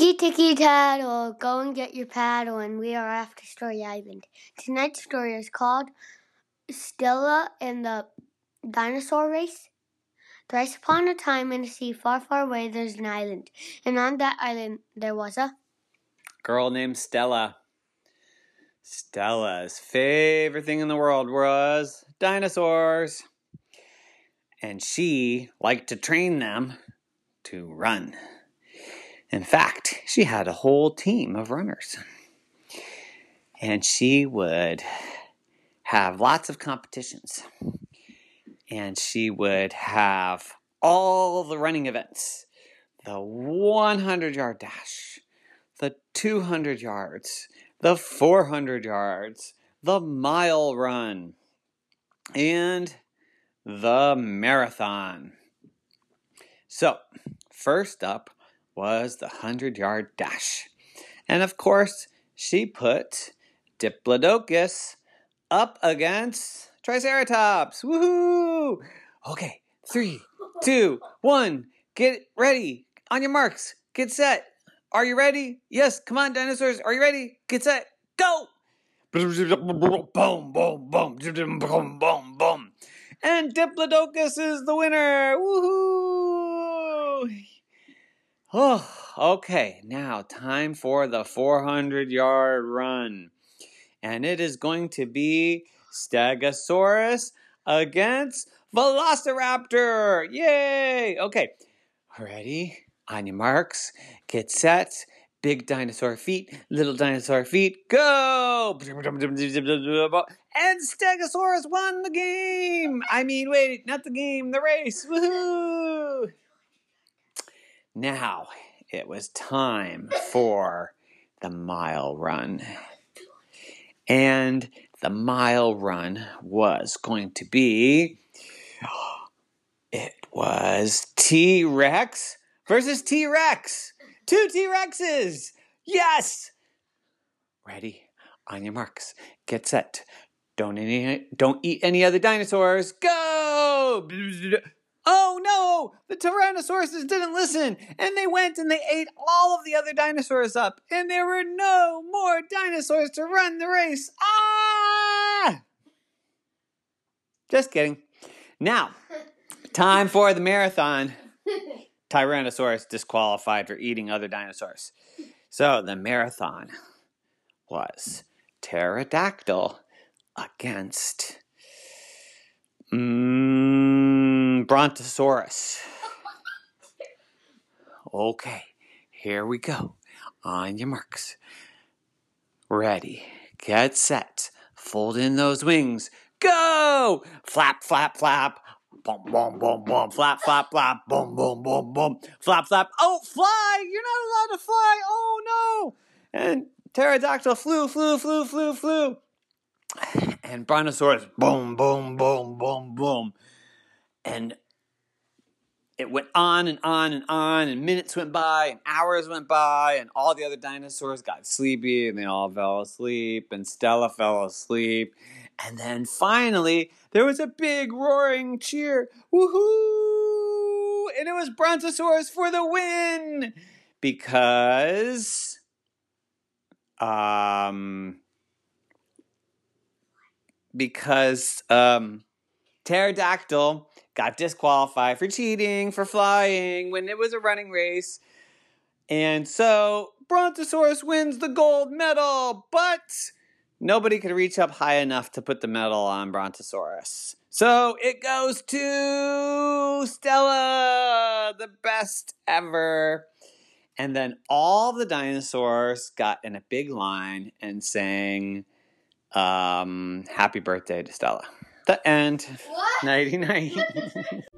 Tiki tiki tattle, go and get your paddle, and we are after Story Island. Tonight's story is called Stella and the Dinosaur Race. Thrice upon a time in a sea far, far away, there's an island, and on that island there was a girl named Stella. Stella's favorite thing in the world was dinosaurs. And she liked to train them to run. In fact, she had a whole team of runners. And she would have lots of competitions. And she would have all the running events the 100 yard dash, the 200 yards, the 400 yards, the mile run, and the marathon. So, first up was the 100 yard dash. And of course, she put Diplodocus up against Triceratops. Woohoo! Okay, three, two, one, get ready. On your marks, get set. Are you ready? Yes, come on, dinosaurs. Are you ready? Get set, go! Boom, boom, boom, boom, boom, boom. And Diplodocus is the winner. Woohoo! Oh, okay. Now, time for the 400 yard run. And it is going to be Stegosaurus against Velociraptor. Yay! Okay. Ready? On your marks, get set. Big dinosaur feet, little dinosaur feet, go! And Stegosaurus won the game! I mean, wait, not the game, the race! Woohoo! Now it was time for the mile run. And the mile run was going to be it was T Rex versus T Rex. Two T Rexes. Yes. Ready? On your marks. Get set. Don't any, don't eat any other dinosaurs. Go! Oh no! The Tyrannosauruses didn't listen, and they went and they ate all of the other dinosaurs up, and there were no more dinosaurs to run the race. Ah! Just kidding. Now, time for the marathon. Tyrannosaurus disqualified for eating other dinosaurs. So the marathon was pterodactyl against. Brontosaurus. Okay, here we go. On your marks. Ready, get set, fold in those wings, go! Flap, flap, flap. Boom, boom, boom, boom. Flap, flap, flap. Boom, boom, boom, boom. Flap, flap. Oh, fly! You're not allowed to fly! Oh, no! And pterodactyl flew, flew, flew, flew, flew. And brontosaurus, boom, boom, boom, boom, boom. And it went on and on and on, and minutes went by, and hours went by, and all the other dinosaurs got sleepy, and they all fell asleep, and Stella fell asleep. And then finally, there was a big roaring cheer. Woohoo! And it was Brontosaurus for the win! Because. Um. Because um, Pterodactyl got disqualified for cheating, for flying when it was a running race. And so Brontosaurus wins the gold medal, but nobody could reach up high enough to put the medal on Brontosaurus. So it goes to Stella, the best ever. And then all the dinosaurs got in a big line and sang um, happy birthday to Stella the end. What? Nighty night.